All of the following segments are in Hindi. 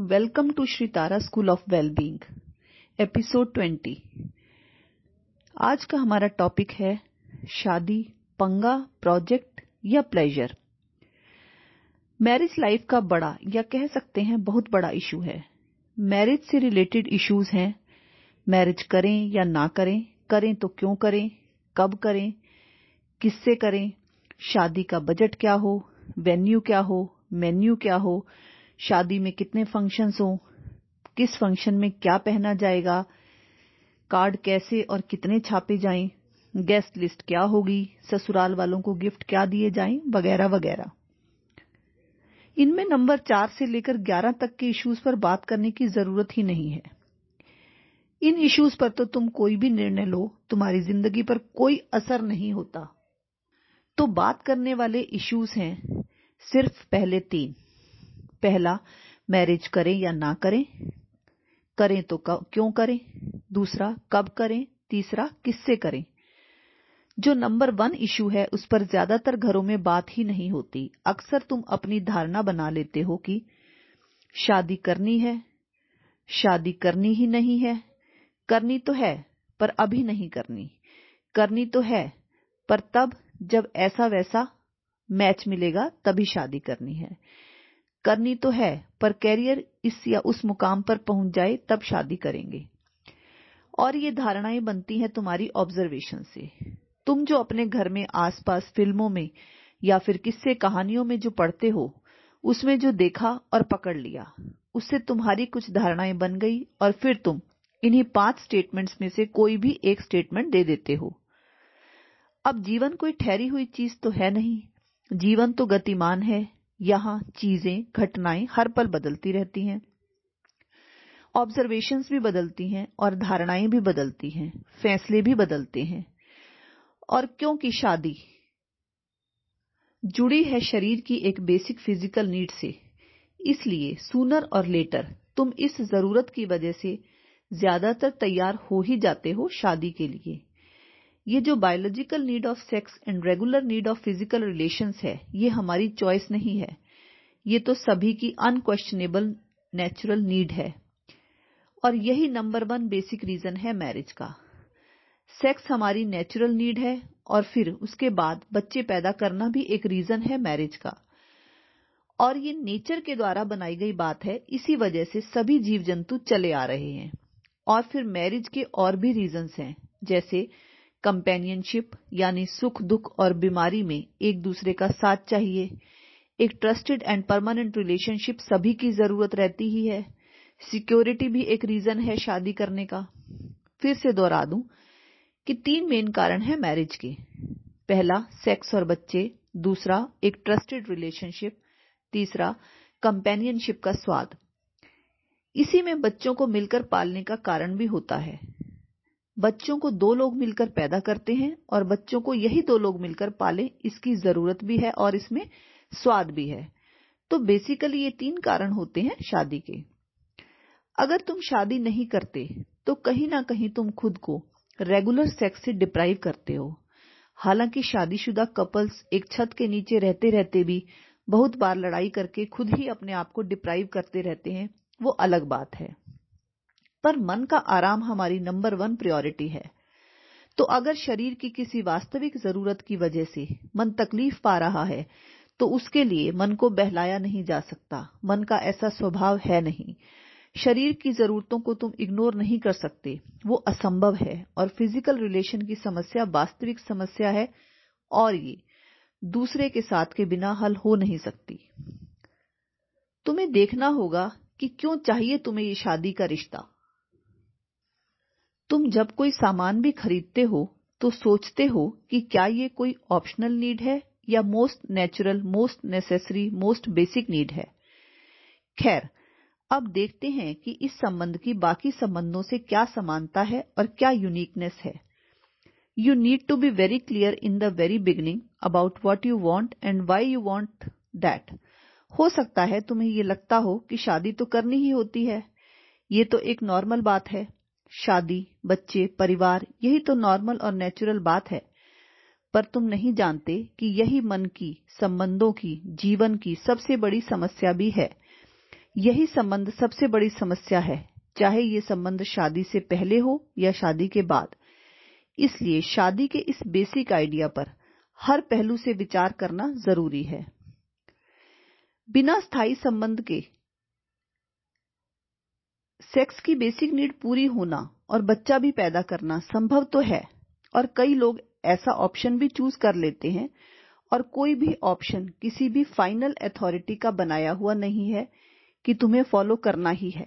Welcome to Shri Tara School of Wellbeing, episode 20 आज का हमारा टॉपिक है शादी पंगा प्रोजेक्ट या प्लेजर मैरिज लाइफ का बड़ा या कह सकते हैं बहुत बड़ा इशू है। मैरिज से रिलेटेड इश्यूज़ हैं। मैरिज करें या ना करें करें तो क्यों करें कब करें किससे करें शादी का बजट क्या हो वेन्यू क्या हो मेन्यू क्या हो शादी में कितने फ़ंक्शंस हों, किस फ़ंक्शन में क्या पहना जाएगा कार्ड कैसे और कितने छापे जाएँ गेस्ट लिस्ट क्या होगी, ससुराल वालों को गिफ्ट क्या दिए जाएँ, वगैरह वगैरह। इनमें नंबर चार से लेकर ग्यारह तक के इश्यूज़ पर बात करने की ज़रूरत ही नहीं है। इन इश्यूज़ पर तो तुम कोई भी निर्णय लो, तुम्हारी ज़िंदगी पर कोई असर नहीं होता। तो बात करने वाले इश्यूज़ हैं, सिर्फ़ पहले तीन। पहला मैरिज करें या ना करें? करें तो क्यों करें? दूसरा, कब करें? तीसरा, किससे करें? जो नंबर वन इशू है, उस पर ज़्यादातर घरों में बात ही नहीं होती। अक्सर तुम अपनी धारणा बना लेते हो कि शादी करनी है, शादी करनी ही नहीं है। करनी तो है, पर अभी नहीं करनी। करनी तो है, पर तब जब ऐसा वैसा मैच मिलेगा, तभी शादी करनी है। करनी तो है, पर कैरियर इस या उस मुकाम पर पहुँच जाए, तब शादी करेंगे। और ये धारणाएँ बनती हैं तुम्हारी ऑब्जर्वेशन से। तुम जो अपने घर में, आसपास फ़िल्मों में या फिर किस्से कहानियों में जो पढ़ते हो, उसमें जो देखा और पकड़ लिया, उससे तुम्हारी कुछ धारणाएँ बन गई और फिर तुम इन्हीं पाँच स्टेटमेंट्स में से कोई भी एक स्टेटमेंट दे देते हो। अब जीवन कोई ठहरी हुई चीज़ तो है नहीं। जीवन तो गतिमान है यहाँ चीज़ें, घटनाएँ हर पल बदलती रहती हैं। ऑब्जर्वेशंस भी बदलती हैं और धारणाएँ भी बदलती हैं, फैसले भी बदलते हैं। और क्योंकि शादी जुड़ी है शरीर की एक बेसिक फ़िज़िकल नीड से, इसलिए सूनर और लेटर तुम इस ज़रूरत की वजह से ज़्यादातर तैयार हो ही जाते हो शादी के लिए। ये जो biological need of sex and regular need of physical relations है, ये हमारी चॉइस नहीं है। ये तो सभी की अनक्वेश्चनेबल नेचुरल नीड है। और यही नंबर वन बेसिक रीजन है मैरिज का। सेक्स हमारी नेचुरल नीड है, और फिर उसके बाद बच्चे पैदा करना भी एक रीजन है मैरिज का। और ये नेचर के द्वारा बनाई गई बात है, इसी वजह से सभी जीव जंतु चले आ रहे हैं। और फिर मैरिज के और भी रीजंस हैं, जैसे कंपेनियनशिप यानी सुख, दुख और बीमारी में एक दूसरे का साथ चाहिए। एक ट्रस्टेड एंड परमानेंट रिलेशनशिप सभी की ज़रूरत रहती ही है। सिक्योरिटी भी एक रीजन है शादी करने का। फिर से दोहरा दूँ कि तीन मेन कारण है मैरिज के। पहला सेक्स और बच्चे। दूसरा, एक ट्रस्टेड रिलेशनशिप तीसरा कंपेनियनशिप का स्वाद। इसी में बच्चों को मिलकर पालने का कारण भी होता है। बच्चों को दो लोग मिलकर पैदा करते हैं और बच्चों को यही दो लोग मिलकर पाले, इसकी ज़रूरत भी है और इसमें स्वाद भी है। तो बेसिकली ये तीन कारण होते हैं शादी के। अगर तुम शादी नहीं करते तो कहीं ना कहीं तुम खुद को रेगुलर सेक्स से डिप्राइव करते हो। हालाँकि शादीशुदा कपल्स एक छत के नीचे रहते रहते भी बहुत बार लड़ाई करके खुद ही अपने आप को डिप्राइव करते रहते हैं, वो अलग बात है। पर मन का आराम हमारी नंबर वन प्रायोरिटी है। तो अगर शरीर की किसी वास्तविक ज़रूरत की वजह से मन तकलीफ़ पा रहा है तो उसके लिए मन को बहलाया नहीं जा सकता। मन का ऐसा स्वभाव है नहीं। शरीर की जरूरतों को तुम इग्नोर नहीं कर सकते। वो असंभव है और फ़िज़िकल रिलेशन की समस्या वास्तविक समस्या है और ये दूसरे के साथ के बिना हल हो नहीं सकती। तुम्हें देखना होगा कि क्यों चाहिए तुम्हें ये शादी का रिश्ता। तुम जब कोई सामान भी खरीदते हो तो सोचते हो कि क्या ये कोई ऑप्शनल नीड है या most natural most necessary most basic need है? खैर, अब देखते हैं कि इस संबंध की बाकी संबंधों से क्या समानता है और क्या यूनिकनेस है। You need to be very clear in the very beginning about what you want and why you want that हो सकता है तुम्हें ये लगता हो कि शादी तो करनी ही होती है। ये तो एक नॉर्मल बात है। शादी, बच्चे, परिवार, यही तो नॉर्मल और नेचुरल बात है। पर तुम नहीं जानते कि यही मन की, संबंधों की, जीवन की सबसे बड़ी समस्या भी है। यही संबंध सबसे बड़ी समस्या है, चाहे ये संबंध शादी से पहले हो या शादी के बाद। इसलिए शादी के इस बेसिक आइडिया पर हर पहलू से विचार करना ज़रूरी है। बिना स्थायी संबंध के सेक्स की बेसिक नीड पूरी होना और बच्चा भी पैदा करना संभव तो है, और कई लोग ऐसा ऑप्शन भी चूज़ कर लेते हैं, और कोई भी ऑप्शन किसी भी फाइनल अथॉरिटी का बनाया हुआ नहीं है कि तुम्हें फॉलो करना ही है।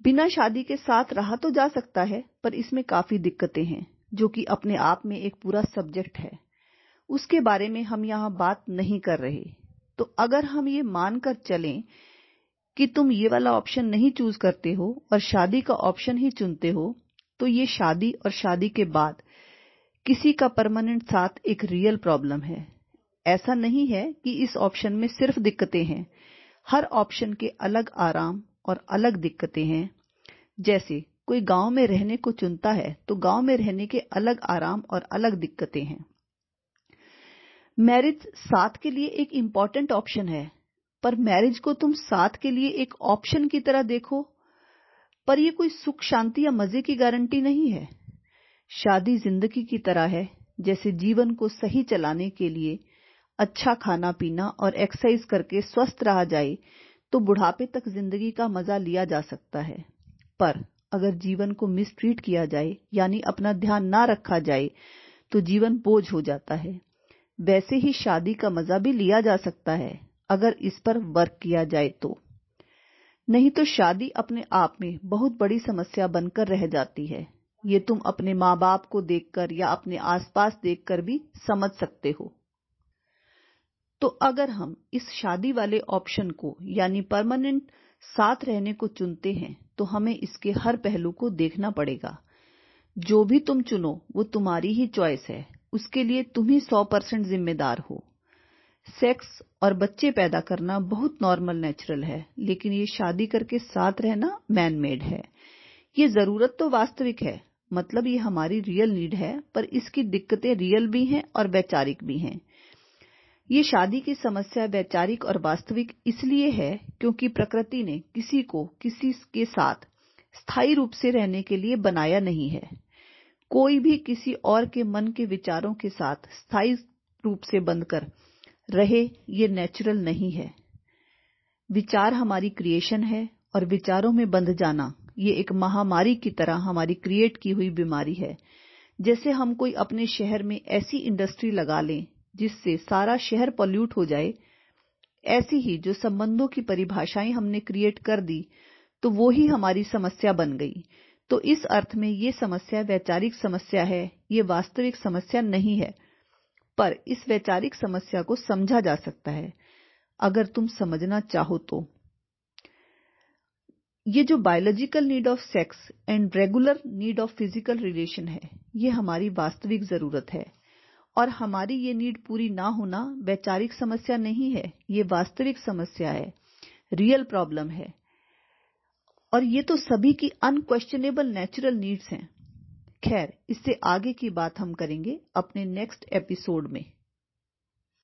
बिना शादी के साथ रहा तो जा सकता है, पर इसमें काफ़ी दिक्कतें हैं, जो कि अपने आप में एक पूरा सब्जेक्ट है। उसके बारे में हम यहाँ बात नहीं कर रहे। तो अगर हम ये मानकर चलें कि तुम ये वाला ऑप्शन नहीं चूज़ करते हो और शादी का ऑप्शन ही चुनते हो तो ये शादी और शादी के बाद किसी का परमानेंट साथ एक रियल प्रॉब्लम है। ऐसा नहीं है कि इस ऑप्शन में सिर्फ़ दिक्कतें हैं। हर ऑप्शन के अलग आराम और अलग दिक्कतें हैं। जैसे, कोई गाँव में रहने को चुनता है तो गाँव में रहने के अलग आराम और अलग दिक्कतें हैं। मैरिज साथ के लिए एक इंपॉर्टेंट ऑप्शन है। पर मैरिज को तुम साथ के लिए एक ऑप्शन की तरह देखो, पर यह कोई सुख, शांति या मज़े की गारंटी नहीं है। शादी ज़िंदगी की तरह है, जैसे जीवन को सही चलाने के लिए अच्छा खाना पीना और एक्सरसाइज करके स्वस्थ रहा जाए तो बुढ़ापे तक ज़िंदगी का मज़ा लिया जा सकता है। पर अगर जीवन को मिसट्रीट किया जाए, यानी अपना ध्यान ना रखा जाए तो जीवन बोझ हो जाता है। वैसे ही शादी का मज़ा भी लिया जा सकता है। अगर इस पर वर्क किया जाए तो। नहीं तो शादी अपने आप में बहुत बड़ी समस्या बनकर रह जाती है। ये तुम अपने माँ बाप को देखकर या अपने आसपास देखकर भी समझ सकते हो। तो अगर हम इस शादी वाले ऑप्शन को, यानी परमानेंट साथ रहने को चुनते हैं तो हमें इसके हर पहलू को देखना पड़ेगा। जो भी तुम चुनो, वो तुम्हारी ही चॉइस है। उसके लिए तुम ही सौ परसेंट जिम्मेदार हो। सेक्स और बच्चे पैदा करना बहुत नॉर्मल, नेचुरल है, लेकिन ये शादी करके साथ रहना मैन मेड है। ये ज़रूरत तो वास्तविक है मतलब ये हमारी रियल नीड है, पर इसकी दिक्कतें रियल भी हैं और वैचारिक भी हैं। ये शादी की समस्या वैचारिक और वास्तविक इसलिए है क्योंकि प्रकृति ने किसी को किसी के साथ स्थायी रूप से रहने के लिए बनाया नहीं है। कोई भी किसी और के मन के विचारों के साथ स्थायी रूप से बंधकर रहे, ये नेचुरल नहीं है। विचार हमारी क्रिएशन है और विचारों में बंध जाना, ये एक महामारी की तरह हमारी क्रिएट की हुई बीमारी है। जैसे हम कोई अपने शहर में ऐसी इंडस्ट्री लगा लें, जिससे सारा शहर पॉल्यूट हो जाए, ऐसी ही जो संबंधों की परिभाषाएँ हमने क्रिएट कर दी तो वो ही हमारी समस्या बन गई। तो इस अर्थ में ये समस्या वैचारिक समस्या है, ये वास्तविक समस्या नहीं है। पर इस वैचारिक समस्या को समझा जा सकता है, अगर तुम समझना चाहो तो। ये जो biological need of sex and regular need of physical relation है, ये हमारी वास्तविक ज़रूरत है। और हमारी ये नीड पूरी ना होना वैचारिक समस्या नहीं है, ये वास्तविक समस्या है रियल प्रॉब्लम है। और ये तो सभी की अनक्वेश्चनेबल नेचुरल नीड्स हैं। खैर इससे आगे की बात हम करेंगे अपने नेक्स्ट एपिसोड में।